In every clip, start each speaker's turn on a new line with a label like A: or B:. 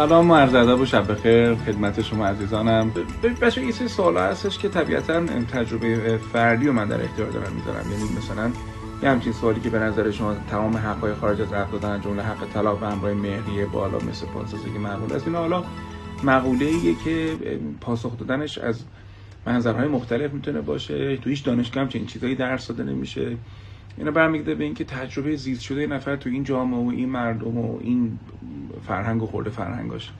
A: سلام و عرض ادب و شب بخیر خدمت شما عزیزانم. بچه یه سری سوالا هستش که طبیعتا تجربه فردی و من در اختیار دارم می‌ذارم. یعنی مثلا یه همچین سوالی که به نظر شما تمام حقهای خارج از رفت دادن جمله حق طلاق و همراه مهریه بالا مثل پاسخی که معقول است. این حالا مقوله ایه که پاسخ دادنش از منظرهای مختلف می‌تونه باشه. تو هیچ دانشگاه چنین چیزایی درس داده نمیشه. اینا برمیگرده به اینکه تجربه زیست شده نفر تو این جامعه و این مردم و این فرهنگ و خورده فرهنگاش.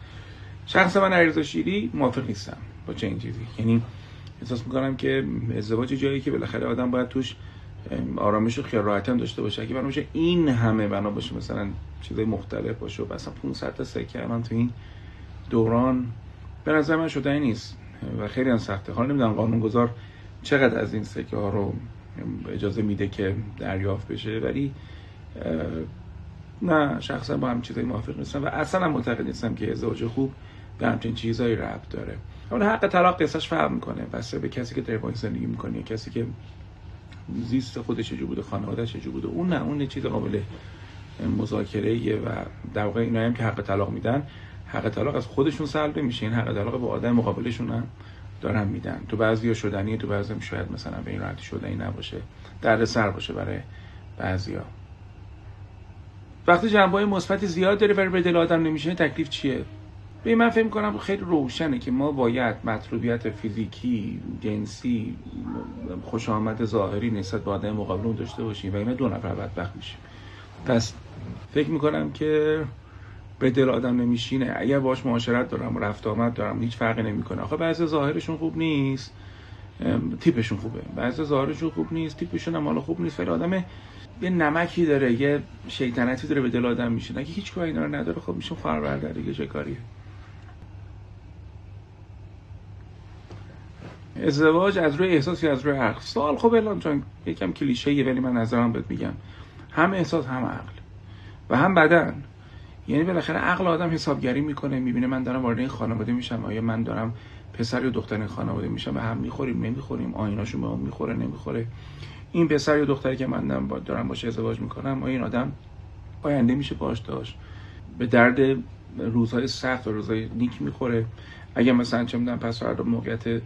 A: شخص من عریضا شیری موافق نیستم با چنین چیزی. یعنی احساس می‌کنم که ازدواج جایی که بالاخره آدم باید توش آرامش و خیال راحتی هم داشته باشه. اگه باشه این همه بنا باشه مثلا چیزای مختلف باشه و مثلا 500 تا سکه الان تو این دوران به نظر من شده نیست و خیلی هم سخته. حالا نمی‌دونم قانونگذار چقدر از این سکه ها رو اجازه میده که دریافت بشه ولی نه شخصا با هم چیزایی موافق نیستم و اصلا معتقد نیستم که ازدواج خوب به همچین چیزایی ربط داره. اون حق طلاق قصهش فرق می‌کنه بسته به کسی که در زندگی می‌کنه کسی که زیست خودش چجور بوده خانواده چجور بوده اون نه اون چیز قابل مذاکره و در واقع اینا هم که حق طلاق میدن حق طلاق از خودشون سلب میشه این حق طلاق به آدم مقابلشون هم دارن میدن. تو بعضی شدنی تو بعضی شاید مثلا به این راحتی شدنی نباشه. درد سر باشه برای بعضیا وقتی جنبه های مثبت زیاد داره ولی به دل آدم نمیشه تکلیف چیه؟ به من فکر کنم خیلی روشنه که ما باید مطلوبیت فیزیکی جنسی خوش آمد ظاهری نسبت به آدم مقابل داشته باشیم و اینا دو نفر بدبخت میشیم. پس فکر می‌کنم که به دل آدم نمیشینه. اگر باش معاشرت دارم و رفت آمد دارم هیچ فرقی نمی‌کنه. آخه بعضی ظاهرشون خوب نیست. تیپشون خوبه. بعضی ظاهرشون خوب نیست تیپشون هم حالا خوب نیست. ولی آدم یه نمکی داره یه شیطنتی داره به دل آدم میشه اگه هیچ کاری نداره خب میشه برادر دیگه چه کاریه؟ ازدواج از روی احساس یا از روی عقل. سوال خب الان چون یکم کلیشه ولی من نظرم بهت میگم. هم احساس هم عقل. و هم بدن. یعنی بالاخره عقل آدم حسابگری می‌کنه می‌بینه من دارم وارد این خانواده میشم آیا من دارم پسر یا دختر این خانواده میشم؟ به هم می‌خوریم نمی‌خوریم آیناشون به هم می‌خوره نمی‌خوره. این پسر یا دختری که من دارم باشه ازدواج می‌کنم آیا این آدم آینده میشه باش داشت؟ به درد روزهای سخت و روزهای نیک می‌خوره. اگه مثلا چه می‌دونم پس فردا موقعیت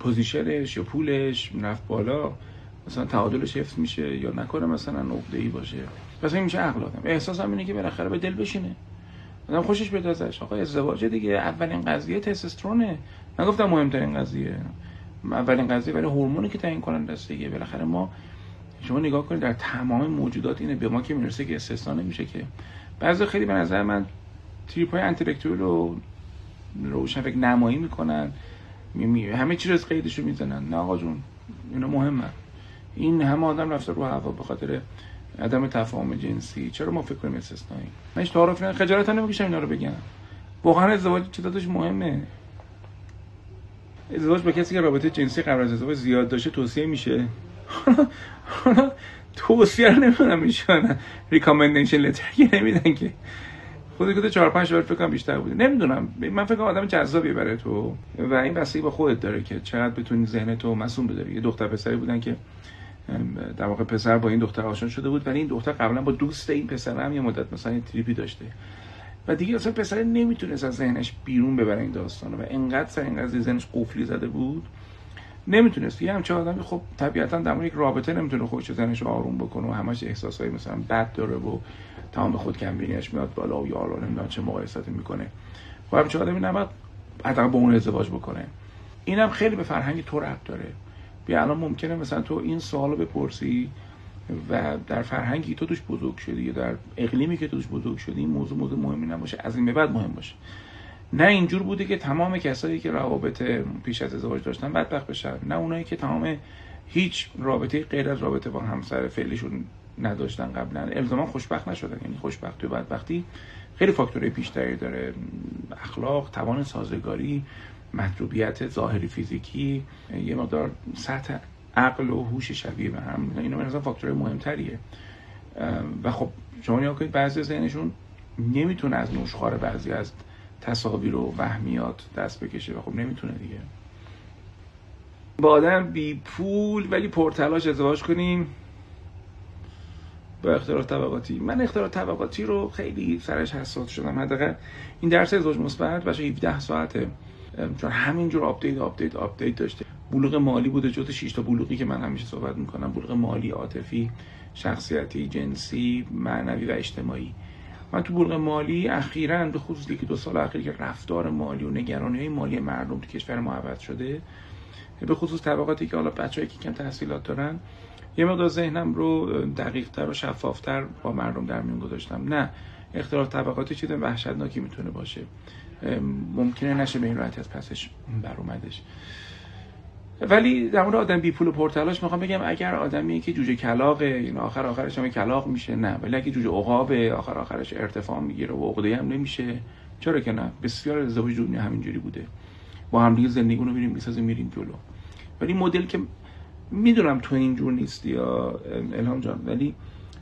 A: پوزیشنش یا پولش رفت بالا مثلا تعادلش حفظ میشه یا نکنه مثلا عقده ای باشه. پس این میشه عقل آدم. احساس هم اینه که بالاخره به دل بشینه. آدم خوشش بیاد ازش. آقا ازدواج دیگه. اولین قضیه تستوسترونه. نگفتم مهمترین قضیه. اولین قضیه ولی هورمونی که تعیین کننده است دیگه. بالاخره ما شما نگاه کنید در تمام موجودات اینه. به ما که می‌رسه که استثنا نمیشه که. بعضی خیلی به نظر من تریپ های انتלקتوال رو روشن فکر نمایی می‌کنن. می همه چیز از قیدش رو می‌زنن. نه آقا جون. اینا مهمه. این همه آدم رفته رو هوا. به خاطر عدم تفاهم جنسی. چرا ما فکر کنیم استثنایی؟ من تعارف نه خجالت نمی‌کشم اینا رو بگم. واقعا ازدواج چه مهمه. ازدواج با کسی که رابطه جنسی قبل از ازدواج زیاد داشته توصیه میشه. حالا توصیه رو نمی‌دونم میشن ریکامندیشن لتر نمیدن که. خودی که چهار پنج بار فکر بیشتر بوده. نمی‌دونم. من فکر کنم آدم جذابی برای تو. و این بستگی با خودت داره که چقدر بتونی ذهن تو مسئول بداری یه دختر پسری بودن که در واقع پسر با این دختر آشنا شده بود ولی این دختر قبلا با دوست این پسر هم یه مدت مثلا تریپی داشته. و دیگه اصلا پسر نمی‌تونست از ذهنش بیرون ببره این داستانو و انقدر سر اینقدر ذهنش قفلی زده بود نمی‌تونست. یه همچه آدمی خب طبیعتا در یک رابطه نمی‌تونه خودش ذهنش آروم بکنه و همش احساسایی مثلا بد داره و تمام خود کمبینیش میاد بالا و یا نمی‌دونم چه مقایساتی می‌کنه. خب همچه آدمی نباید حداقل با اون ازدواج بکنه. اینم خیلی به فرهنگ تو ربط داره. بیا الان ممکنه مثلا تو این سوالو بپرسی و در فرهنگی تو توش بزرگ شدی یا در اقلیمی که توش بزرگ شدی این موضوع موضوع مهمی نباشه از این به بعد مهم باشه. نه اینجور بوده که تمام کسایی که روابط پیش از ازدواج داشتن بدبخت بشن نه اونایی که تمام هیچ رابطه غیر از رابطه با همسر فعلیشون نداشتن قبلا. الزاما خوشبخت نشدن یعنی خوشبختی و بدبختی خیلی فاکتورهای بیشتری داره. اخلاق توان سازگاری مطلوبیت ظاهری فیزیکی یه مقدار سطح عقل و هوش شبیه به هم. اینا به نظر فاکتورهای مهمتریه. و خب شما نگاه کنید بعضی ذهنشون نمی‌تونه از نوشخوار بعضی از تصاویر و وهمیات دست بکشه و خب نمی‌تونه دیگه. با آدم بی پول ولی پرتلاش ازدواج کنیم. با اختلاف طبقاتی. من اختلاف طبقاتی رو خیلی سرش حساس شدم. حداقل این درس ازدواج مثبت بچه 17 ساعته. چون همینجور update update update داشته. بلوغ مالی بوده جز 6 تا بلوغی که من همیشه صحبت می‌کنم. بلوغ مالی عاطفی شخصیتی جنسی معنوی و اجتماعی. من تو بلوغ مالی اخیرا به خصوص که دو سال اخیر که رفتار مالی و نگرانی های مالی مردم تو کشور ما عوض شده به خصوص طبقاتی که حالا بچه‌ای که کم تحصیلات دارن یه مقدار ذهنم رو دقیقتر و شفافتر با مردم در میون گذاشتم. نه اختلاف طبقاتی چیز وحشتناکی می‌تونه باشه. ممکنه نشه به این راحتی از پسش بر اومدش. ولی در مورد آدم بی پول و پرتلاش می‌خوام بگم اگر آدمی که جوجه کلاقه این آخر آخرش هم کلاق میشه نه. ولی اگه جوجه عقابه آخر آخرش ارتفاع می‌گیره و عقده هم نمیشه چرا که نه؟ بسیار ازدواج دنیا همینجوری بوده. با هم دیگه زندگی رو میریم می‌سازیم میریم جلو. ولی مدل که می‌دونم تو اینجور نیستی یا الهام جان ولی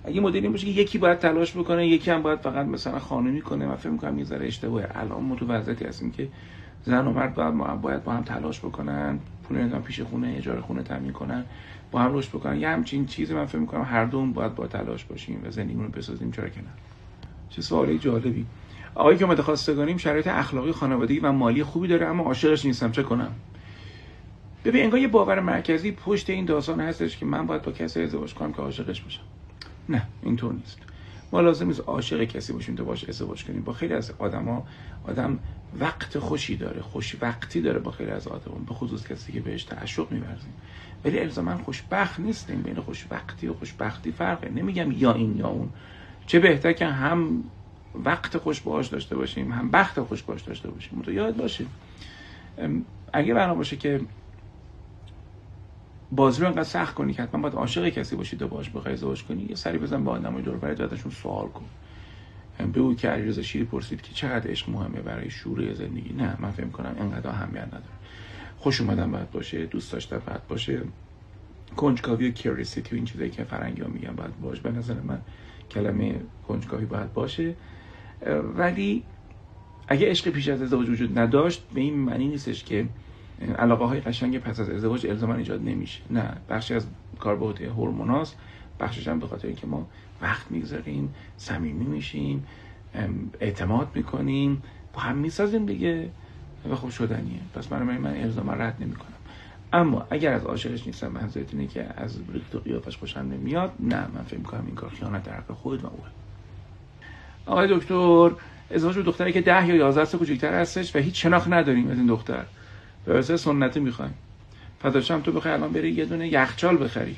A: اگه مدلی باشه که یکی باید تلاش بکنه یکی هم باید فقط مثلا خانمی کنه من فکر می‌کنم یه ذره اشتباهه. الان ما تو وضعیتی هستیم که زن و مرد باید, باید با هم تلاش بکنن پول نمی‌دونم پیش خونه اجاره خونه تامین کنن با هم رشد بکنن. یه همچین چیزی من فکر می‌کنم هر دوم باید با تلاش باشیم و زندگیمون رو بسازیم چرا که نه. چه سوالی جالبی. آقایی که اومده خواستگاریم شرایط اخلاقی خانوادگی و مالی خوبی داره اما عاشقش نیستم. چه کنم؟ ببین انگار یه باور مرکزی پشت این داستان هستش که من باید با کسی ازدواج کنم که عاشقش باشم. نه اینطور نیست. ما لازم نیست عاشق کسی باشیم تا باش ازدواج کنیم. با خیلی از آدما آدم وقت خوشی داره خوش وقتی داره با خیلی از آدم به خصوص کسی که بهش تعشق می‌ورزیم. ولی الزاما خوشبخت نیستیم بین خوشبختی و خوشبختی فرقه. نمیگم یا این یا اون. چه بهتر که هم وقت خوش باش داشته باشیم هم بخت خوش باش داشته باشیم. تو یاد باشه اگه بنا باشه که بازی رو انقدر سخت کنی که حتما باید عاشق کسی باشی و باش بخوای ازدواج کنی. یه سری بزن با آدمای دور برای ازشون سوال کن. به او که علیرضا شیری پرسید که چقدر عشق مهمه برای شوره زندگی؟ نه من فکر کنم اینقدر اهمیت نداره. خوش اومدن باید باشه دوست داشتن باید باشه. کنجکاوی و کیوریسیتی و این چیزایی که فرنگی ها میگن باید باشه. به نظر من کلمه کنجکاوی باید باشه. ولی اگه عشق پیش از ازدواج وجود نداشت به این معنی نیستش که علاقه های قشنگ پس از ازدواج الزاما ایجاد نمیشه. نه بخشی از کاربرد هورموناست بخشش هم به خاطر اینکه ما وقت می‌گذاریم صمیمی میشیم اعتماد می‌کنیم با هم می‌سازیم دیگه و خوب شدنیه. پس برای من الزاما رد نمی‌کنم. اما اگر از عاشقش نیستم منظورت اینه که از ریخت و قیافش خوشم نمیاد؟ نه من فکر می‌کنم این کار خیانت در حق خود اوه. آقای دکتر ازدواج به دختری که ده یا یازده سال کوچکتر هستش و هیچ شناخت نداریم از این دختر. به سنتی می‌خوایم. فداشم تو بخوای الان بری یه دونه یخچال بخری.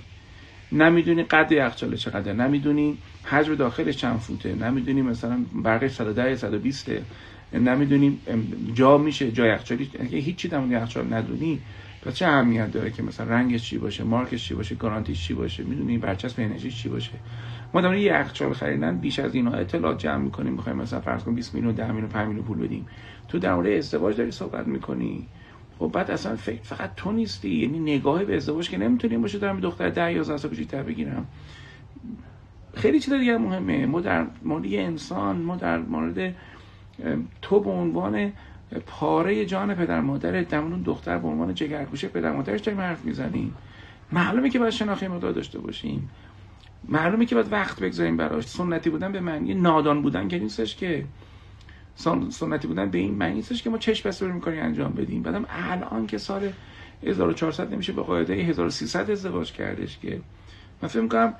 A: نمی‌دونی قد یخچال چقدر نمی‌دونی حجم داخلش چند فوته. نمی‌دونی مثلا برقش 110 120 نمی‌دونی جا میشه جا یخچالی. هیچی در یخچال ندونی پس چه اهمیت داره که مثلا رنگش چی باشه مارکش چی باشه گارانتیش چی باشه؟ می‌دونی برچسب انرژی چی باشه؟ ما در یه یخچال خریدن بیش از اینا اطلاعات جمع می‌کنیم. می‌خوایم مثلا فرض کن 20 میلیون 10 میلیون 5 میلیون پول بدیم. تو در مورد ازدواج داری صحبت می‌کنی. خب بعد اصلا فکر فقط تو نیستی. یعنی نگاه به ازدواج که نمی‌تونیم باشه دارم دختر 10 11 سال کوچیک‌تر بگیرم. خیلی چیز دیگه مهمه. ما در مورد انسان ما در مورد تو به عنوان پاره جان پدر مادر دمون دختر به عنوان جگرگوشه پدر مادرش داریم حرف می‌زنیم. معلومه که باید شناخی مقدار داشته باشیم. معلومه که باید وقت بگذاریم براش. سنتی بودن به معنی نادان بودن که نیستش که. سنتی بودن به این معنی که ما چشم بسته کاری انجام بدیم. بعدم الان که سال 1400 نمیشه به قاعده 1300 ازدواج کردش که من فکر می‌کنم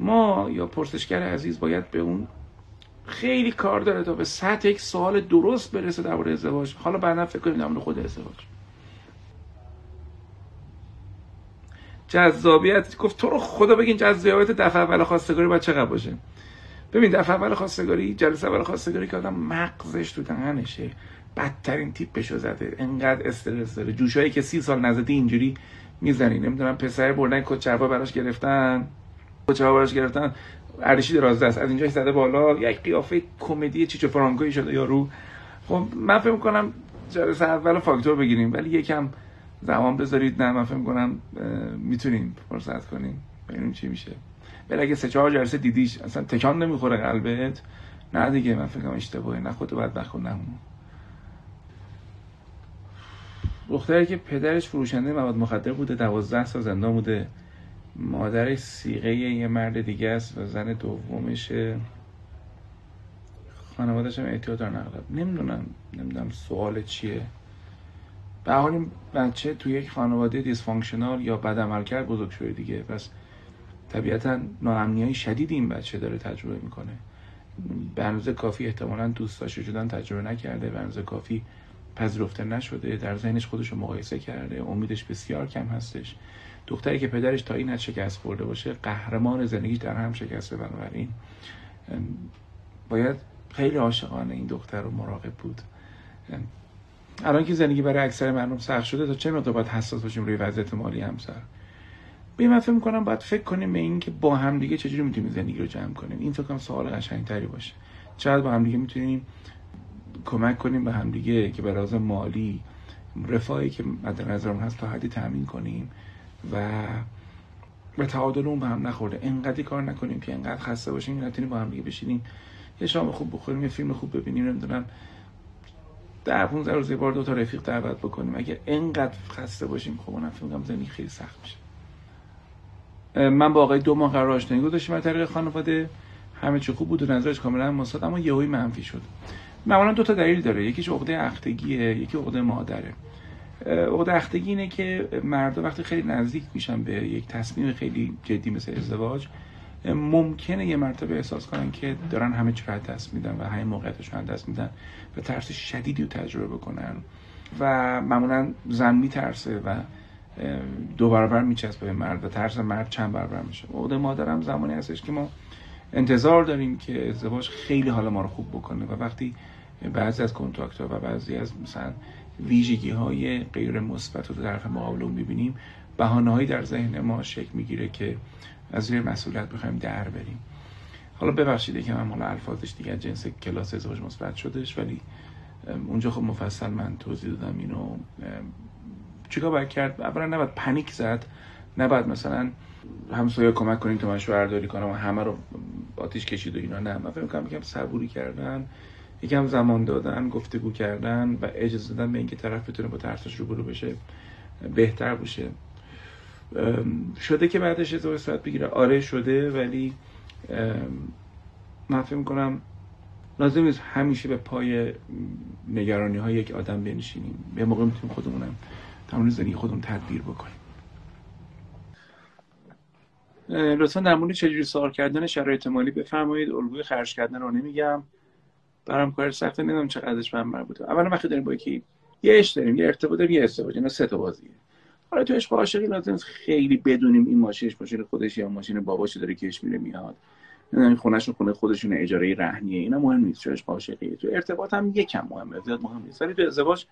A: ما یا پرسشگر عزیز باید به اون خیلی کار داره تا به سطح یک سوال درست برسه درباره ازدواج. حالا بعدا فکر کنیم در خود ازدواج. جذابیت. گفت تو رو خدا بگین جذابیت دفعه اول خواستگاری باید چقدر باشه. ببین دفعه اول خواستگاری جلسه اول خواستگاری که آدم مغزش تو دهنشه. بدترین تیپشو زده. انقدر استرس داره. جوشایی که سی سال نزدی اینجوری می‌زنی. نمی‌دونم پسر بردن کچربا براش گرفتن. کچربا براش گرفتن. اردشی درازده است. از اینجا زده بالا. یک قیافه کمدی چیچو فرانکویی شده یارو خب من فکر می‌کنم جلسه اول فاکتور بگیریم. ولی یکم زمان بذارید. نه من فکر می‌کنم می‌تونیم فرصت کنیم. ببینیم چی میشه. ولی اگه سه چهار جلسه دیدیش اصلا تکان نمی‌خوره قلبت. نه دیگه من فکر اشتباهه. نه خودت باید بخون نمون دختری که پدرش فروشنده مواد مخدر بوده دوازده سال زندان بوده. مادرش سیغه یه مرد دیگه است و زن دومش خانوادش هم اعتیاد دارن اغلب. نمی‌دونم نمی‌دونم سوال چیه. به هر حال این بچه توی یک خانواده dysfunctional یا بد عمل کرد بزرگ شده دیگه. پس طبیعتا ناامنی های شدید این بچه داره تجربه می‌کنه. به اندازه کافی احتمالا دوست شدن تجربه نکرده به اندازه کافی پذیرفته نشده در ذهنش خودش رو مقایسه کرده امیدش بسیار کم هستش. دختری که پدرش تا این حد شکست خورده باشه قهرمان زندگیش در هم شکسته بنابراین. باید خیلی عاشقانه این دختر رو مراقب بود. الان که زندگی برای اکثر مردم سخت شده تا چه مقدار باید حساس باشیم روی وضعیت مالی همسر؟ به من فکر می‌کنم باید فکر کنیم به این که با هم دیگه چجوری می‌تونیم زندگی رو جمع کنیم. این فکر کنم سوال قشنگتری باشه. چقدر با هم دیگه می‌تونیم کمک کنیم به هم دیگه که به مالی رفاهی که مد نظرمون هست تا حدی تامین کنیم و به تعادل اون به هم نخورده. انقدر کار نکنیم که انقدر خسته باشیم نتونیم با هم دیگه بشینیم. یه شام خوب بخوریم یه فیلم خوب ببینیم نمی‌دونم. در 15 روز یه بار دو تا رفیق دعوت بکنیم. اگر انقدر خسته باشیم خب اون فیلم زندگی خیلی سخت میشه. من با آقای دو ماه قرار آشنایی گذاشتیم از طریق خانواده. همه چی خوب بود و نظرش کاملا مثبت اما یهویی منفی شد. معمولا دو تا دلیل داره. یکیش عقده اختگیه یکی عقده مادره. عقده اختگی اینه که مردم وقتی خیلی نزدیک میشن به یک تصمیم خیلی جدی مثل ازدواج ممکنه یه مرتبه احساس کنن که دارن همه چی رو دست میدن و همه موقعیتشون دست میدن و ترس شدیدی رو تجربه بکنن. و معمولا زن میترسه و دو برابر میچسبه به مرد و ترس مرد چند برابر میشه. عقده مادرم زمانی هستش که ما انتظار داریم که ازدواج خیلی حال ما رو خوب بکنه و وقتی بعضی از کنتاکت ها و بعضی از مثلا ویژگی های غیر مثبت رو طرف مقابل می‌بینیم بهانه در ذهن ما شکل می‌گیره که از روی مسئولیت بخوایم در بریم. حالا ببخشید که من حالا الفاظش دیگه جنس کلاس ازدواج مثبت شدش ولی اونجا خب مفصل من توضیح دادم اینو. چیکار باید کرد؟ اولا نباید پنیک زد نباید مثلا همسایه کمک کنیم که من شوهرداری کنم و همه رو آتیش کشید و اینا. نه من فکر کنم یکم صبوری کردن یکم زمان دادن گفتگو کردن و اجازه دادن به اینکه طرف بتونه با ترسش رو برو بشه بهتر باشه. شده که بعدش ازدواج صورت بگیره. آره شده ولی من فکر می‌کنم لازم نیست همیشه به پای نگرانی های یک آدم بنشینیم. به موقع می‌تونیم خودمونم تمام زندگی خودمون تدبیر بکنیم. لطفا در مورد چجوری سوال کردن شرایط مالی بفرمایید. الگوی خرج کردن رو نمیگم. برام کار سخته. نمی‌دونم چقدرش من مربوطه اولا وقتی داریم با یکی یه عشق داریم یه ارتباط داریم یه ازدواج. اینا سه تا بازیه. حالا تو عشق عاشقی لازم خیلی بدونیم این ماشینش ماشین خودش یا ماشین باباش داره کش میره میاد. این خونهشون خونه خودشون اجاره رهنیه. اینا مهم نیست. چه عاشقی تو ارتباط هم یکم مهمه زیاد مهم نیست. ولی تو ازدواج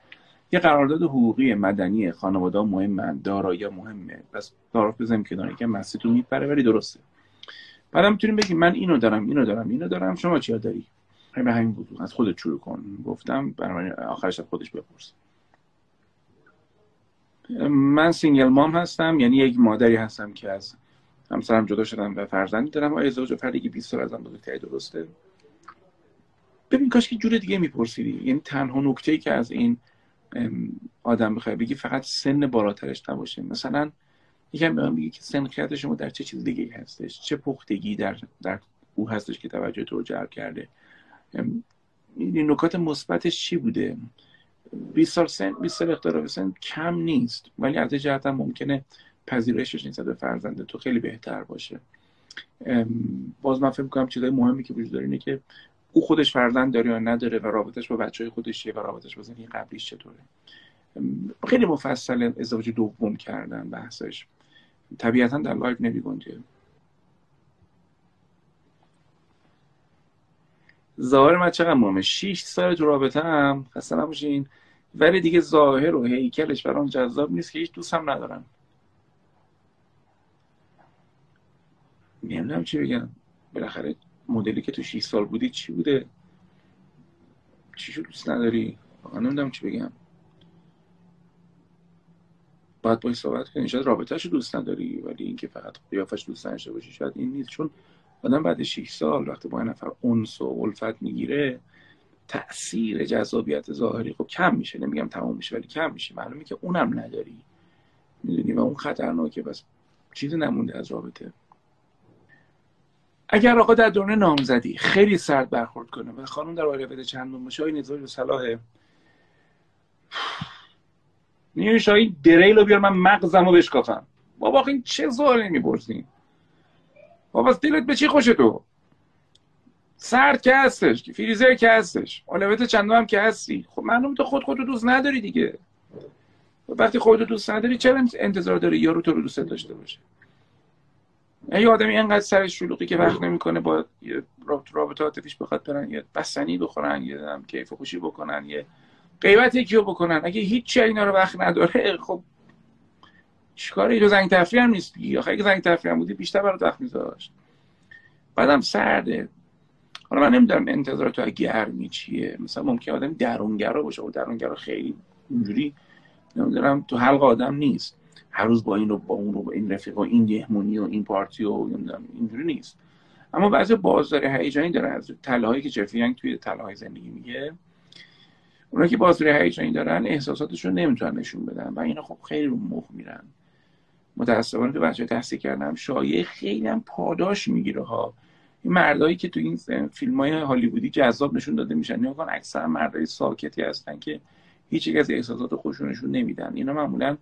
A: یه قرارداد حقوقی مدنی خانواده مهم دارایی مهمه. پس تعارف بزنیم که که مسجد رو میپره ولی درسته. بعد می‌تونیم بگیم من اینو دارم اینو دارم اینو دارم. شما چیا داری؟ به همین بود. از خودت شروع کن. گفتم برای آخرش از خودش بپرس. من single mom هستم یعنی یک مادری هستم که از همسرم جدا شدم و فرزندی دارم. و ازدواج و فردی 20 سال ازم بزرگتری درسته؟ ببین کاش که جور دیگه میپرسیدی. یعنی تنها نکته ای که از این آدم بخوای بگی فقط سن بالاترش نباشه. مثلا یکم من بگی که سن شما در چه چیز دیگه هستش؟ چه پختگی در, در او هستش که توجه تو جلب کرده؟ نکات مثبتش چی بوده؟ 20 سال سن 20 سال اختلاف سن کم نیست ولی از جهت هم ممکنه پذیرشش نسبت به فرزند تو خیلی بهتر باشه. باز من فکر می‌کنم چیزای مهمی که وجود داره اینه که او خودش فرزند داره یا نداره و رابطش با بچه های خودش و رابطش با زندگی قبلیش چطوره. خیلی مفصل ازدواج دوم کردن بحثش. طبیعتا در لایو نمیگنجه. ظاهر من چقدر مهمه؟ 6 سال تو رابطه هم خسته نباشین. ولی دیگه ظاهر و هیکلش برام جذاب نیست که هیچ دوست هم ندارم. نمی‌دونم چی بگم. بالاخره مدلی که تو 6 سال بودی چی بوده؟ چی شو دوست نداری؟ واقعا نمی‌دونم چی بگم. باید باید صحبت کنی شاید رابطهش دوست نداری ولی اینکه فقط قیافش دوست نداشته باشی شاید این نیست. چون آدم بعد 6 سال وقتی با این نفر اونس و الفت می‌گیره تاثیر جذابیت ظاهری خب کم میشه. نمیگم تمام میشه ولی کم میشه. معلومه که اونم نداری. می‌دونی؟ و اون خطرناکه. بس چیزی نمونده از رابطه. اگر آقا در دوران نامزدی خیلی سرد برخورد کنه و خانم در رابطه چند باشه های نظاری به صلاح میگه شاید دریل رو بیار من مغزم رو بشکافم. بابا این چه سوالی می‌پرسین بابا دلت به چی خوشه تو؟ سرد که هستش فریزر که هستش اولویت چندم هم که هستی. خب معلوم تو خود خودتو دوست نداری دیگه. وقتی خودتو دوست نداری چرا انتظار داری یارو تو رو دوست داشته باشه؟ یه آدمی اینقدر سرش شلوغی که وقت نمی‌کنه با رابطه عاطفیش بخواد برن یه بستنی بخورن یه هم کیف خوشی بکنن یه غیبت یکی رو بکنن. اگه هیچ اینا رو وقت نداره خب چیکار؟ تو زنگ تفریح هم نیست یا اگه زنگ تفریح هم بودی بیشتر برات وقت میذاشت. بعدم سرده. حالا من نمی‌دونم انتظار تو گرمی چیه. مثلا ممکن آدم درونگرا باشه. و درونگرا خیلی اونجوری نمی‌دونم تو حلق آدم نیست. هر روز با این رو با اون رو با این رفیق و این دهمونی و این پارتی و اینجوری نیست. اما بعضی بازداری هیجانی داره از تله که جفی توی تله زندگی میگه اونا که بازداری هیجانی دارن احساساتشون نمی‌تونن نشون بدن و اینا خب خیلی رو مخ میرن. متاسفانه تو بچه تحصیل کردم شایعه خیلی هم پاداش می‌گیره ها. این مردایی که تو این فیلم های هالیوودی جذاب نشون داده میشن نگاه کن اکثر مردای ساکتی هستن که هیچ از احساسات خوشونشون نمیدن. اینا معمولا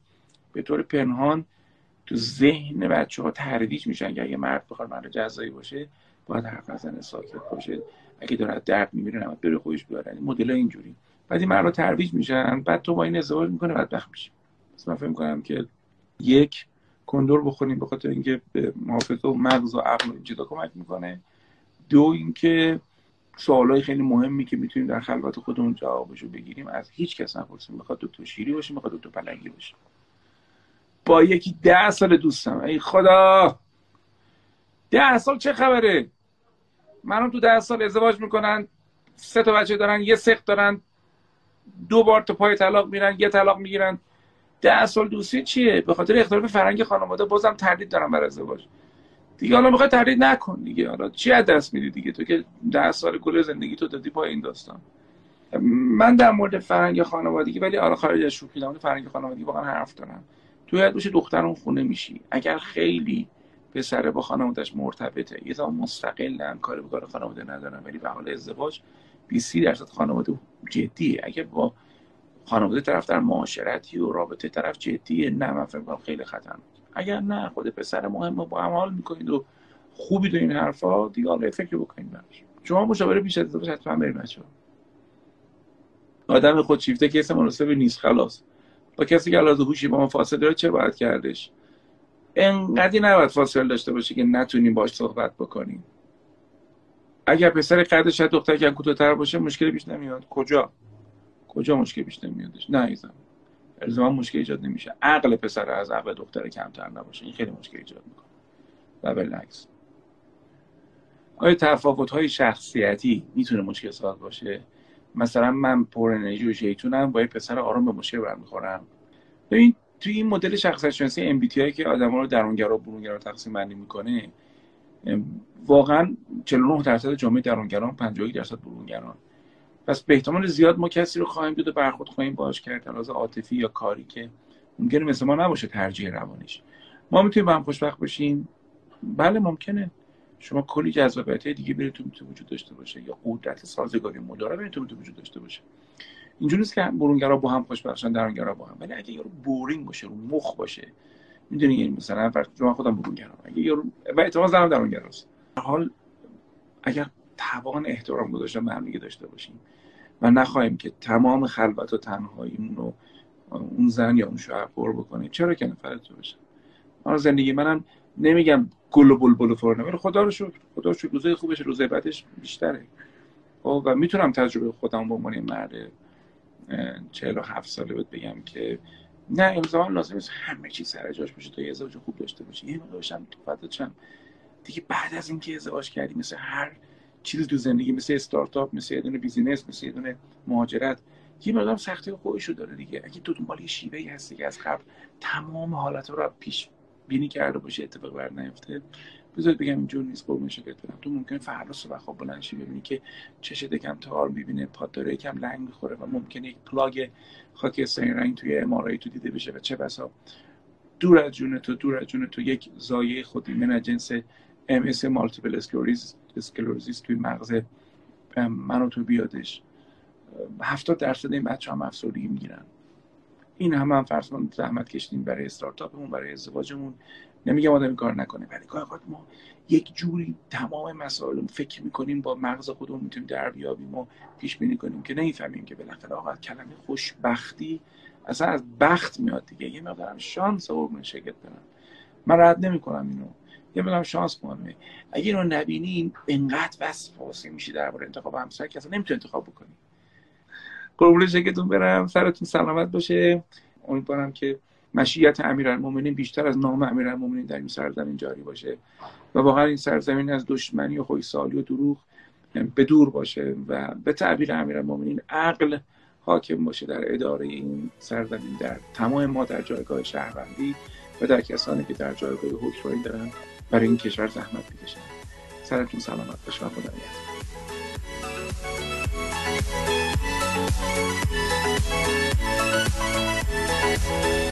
A: به طور پنهان تو ذهن بچه ها ترویج میشن که اگه مرد بخواد مرد جزایی باشه باید حرف نزنه ساکت باشه. اگه داره درد می‌بینه نباید بره خودش بیاره. مدل اینجوری. بعد این مرد ترویج میشن بعد تو با این ازدواج می‌کنه بدبخت میشه. من فکر می‌کنم که یک کندور بخوریم به خاطر اینکه به محافظ و مغز و عقل جدا کمک می‌کنه. دو اینکه سوالای خیلی مهمی که می‌تونیم در خلوت خودمون جوابشو بگیریم از هیچ کس نپرسیم. می‌خواد دکتر شیری باشه می‌خواد دکتر پلنگی باشه. با یکی ده سال دوستم. ای خدا! ده سال چه خبره؟ منم تو ده سال ازدواج می‌کنن سه تا بچه دارن یه سخت دارن دو بار تو پای طلاق میرن یه طلاق می‌گیرن. ده سال دوستی چیه؟ به خاطر اختلاف فرنگ خانواده بازم تردید دارم برای ازدواج. دیگه حالا می‌خوای تردید نکن دیگه. حالا چی از دست میدی دیگه؟ تو که ده سال گل زندگی تو دادی پای این داستان. من در مورد فرنگ خانوادگی ولی حالا خارج از شوخی فرنگ خانوادگی واقعا حرف دارم. تو یاد باشه دختر اون خونه میشی. اگر خیلی پسر با خانوادش مرتبطه یه زمان مستقلن کار به کار خانواده ندارن ولی به حال ازدواج 20 درصد خانواده جدیه. اگه با خانواده طرف در معاشرتی و رابطه طرف جدیه نه من فکر خیلی خطرناک. اگر نه خود پسر مهم با هم می‌کنید و خوبی دو این حرفا دیگه حالا فکر بکنید براش. شما مشاوره پیش از ازدواج حتما برید بچه‌ها. آدم خودشیفته اسم مناسب نیست خلاص. با کسی که علاوه هوشی با ما فاصله داره چه باید کردش؟ انقدی نباید فاصله داشته باشه که نتونیم باش صحبت بکنیم. اگر پسر قدش شاید دختر که کوتاه‌تر باشه مشکلی پیش نمیاد. کجا؟ کجا مشکل بیشتر میادش نه ایزم الزاما مشکل ایجاد نمیشه. عقل پسر از عقل دختر کمتر نباشه. این خیلی مشکل ایجاد می‌کنه. و بالعکس آیا تفاوت های شخصیتی می‌تونه مشکل ساز باشه؟ مثلا من پر انرژی و شیطونم با یه پسر آرام به مشکل برمیخورم. ببین توی این مدل شخصیت شناسی MBTI که آدما رو درونگرا و برونگرا تقسیم بندی می‌کنه واقعا 49 درصد جامعه درونگران 51 درصد برونگران. پس به احتمال زیاد ما کسی رو خواهیم دید و برخورد خواهیم باش کرد لحاظ عاطفی یا کاری که ممکنه مثل ما نباشه ترجیح روانیش. ما می‌تونیم با هم خوشبخت باشیم بله ممکنه. شما کلی جذابیت دیگه براتون تو وجود داشته باشه یا قدرت سازگاری مدارا براتون تو وجود داشته باشه. اینجوری نیست که برونگرا با هم خوشبختشن درونگرا با هم. ولی اگه یارو بورینگ باشه رو مخ باشه می‌دونی یعنی مثلا فرض خودم برونگرا اگه یارو و اعتماد زنم درونگراست حال اگر توان احترام گذاشتن به هم داشته باشیم و نخواهیم که تمام خلوت و تنهاییمون رو اون زن یا اون شوهر پر بکنیم چرا که نفرت بشه من زندگی. منم نمیگم گل و بلبل و فرنه ولی خدا رو شکر خدا رو شکر روزای خوبش روزای بعدش بیشتره. و می‌تونم تجربه خودم به عنوان مرد 47 ساله بود بگم که نه امضا لازم نیست همه چیز سر جاش باشه. تا یه ازدواج خوب داشته باشی. یه مقدارشم تو دیگه بعد از اینکه ازدواج کردی مثل هر چیزی تو زندگی مثل استارتاپ مثل یه دونه business مثل یه دونه مهاجرت یه مقدار سختی خودش رو داره دیگه. اگه تو دنبال یه شیوه ای هستی که از قبل تمام حالت رو پیش بینی کرده باشه اتفاق بر نیفته. بذارید بگم اینجور نیست قربون شکلت برم. تو ممکن فردا صبح خواب بلند شی ببینی که چشش کم تار می‌بینه پات داره یکم لنگ می‌خوره و ممکنه یک پلاک خاک رنگ توی ام‌آرآی تو دیده بشه و چه بسا. دور از جون تو دور از جون تو یک ضایعه خودایمن جنس ام اس multiple sclerosis توی مغز منو تو بیادش. هفتاد درصد این بچه هم افسردگی می‌گیرن. این هم هم فرض زحمت کشیدیم برای استارتاپمون برای ازدواجمون. نمیگم آدم کار نکنه ولی گاهی ما یک جوری تمام مسائل فکر می‌کنیم با مغز خودمون می‌تونیم در بیابیم و پیش بینی کنیم که نمی‌فهمیم که بالاخره آقا کلمه خوشبختی اصلا از بخت میاد دیگه. یه مقدارم شانس قربون شکل برم من رد نمی‌کنم اینو. یه مقدارم شانس مهمه. اگه اینو نبینیم انقدر وسواسی میشی درباره انتخاب همسر که اصلا نمی‌تونی انتخاب بکنی. قربون شکلتون برم سرتون سلامت باشه. امیدوارم که مشیت امیرالمومنین بیشتر از نام امیرالمومنین در این سرزمین جاری باشه و واقعا این سرزمین از دشمنی و خویسالی و دروغ به دور باشه و به تعبیر امیرالمومنین عقل حاکم باشه در اداره این سرزمین در تمام ما در جایگاه شهروندی و در کسانی که در جایگاه حکمرانی دارن برای این کشور زحمت می‌کشن. سرتون سلامت باشه و خدا Thank you.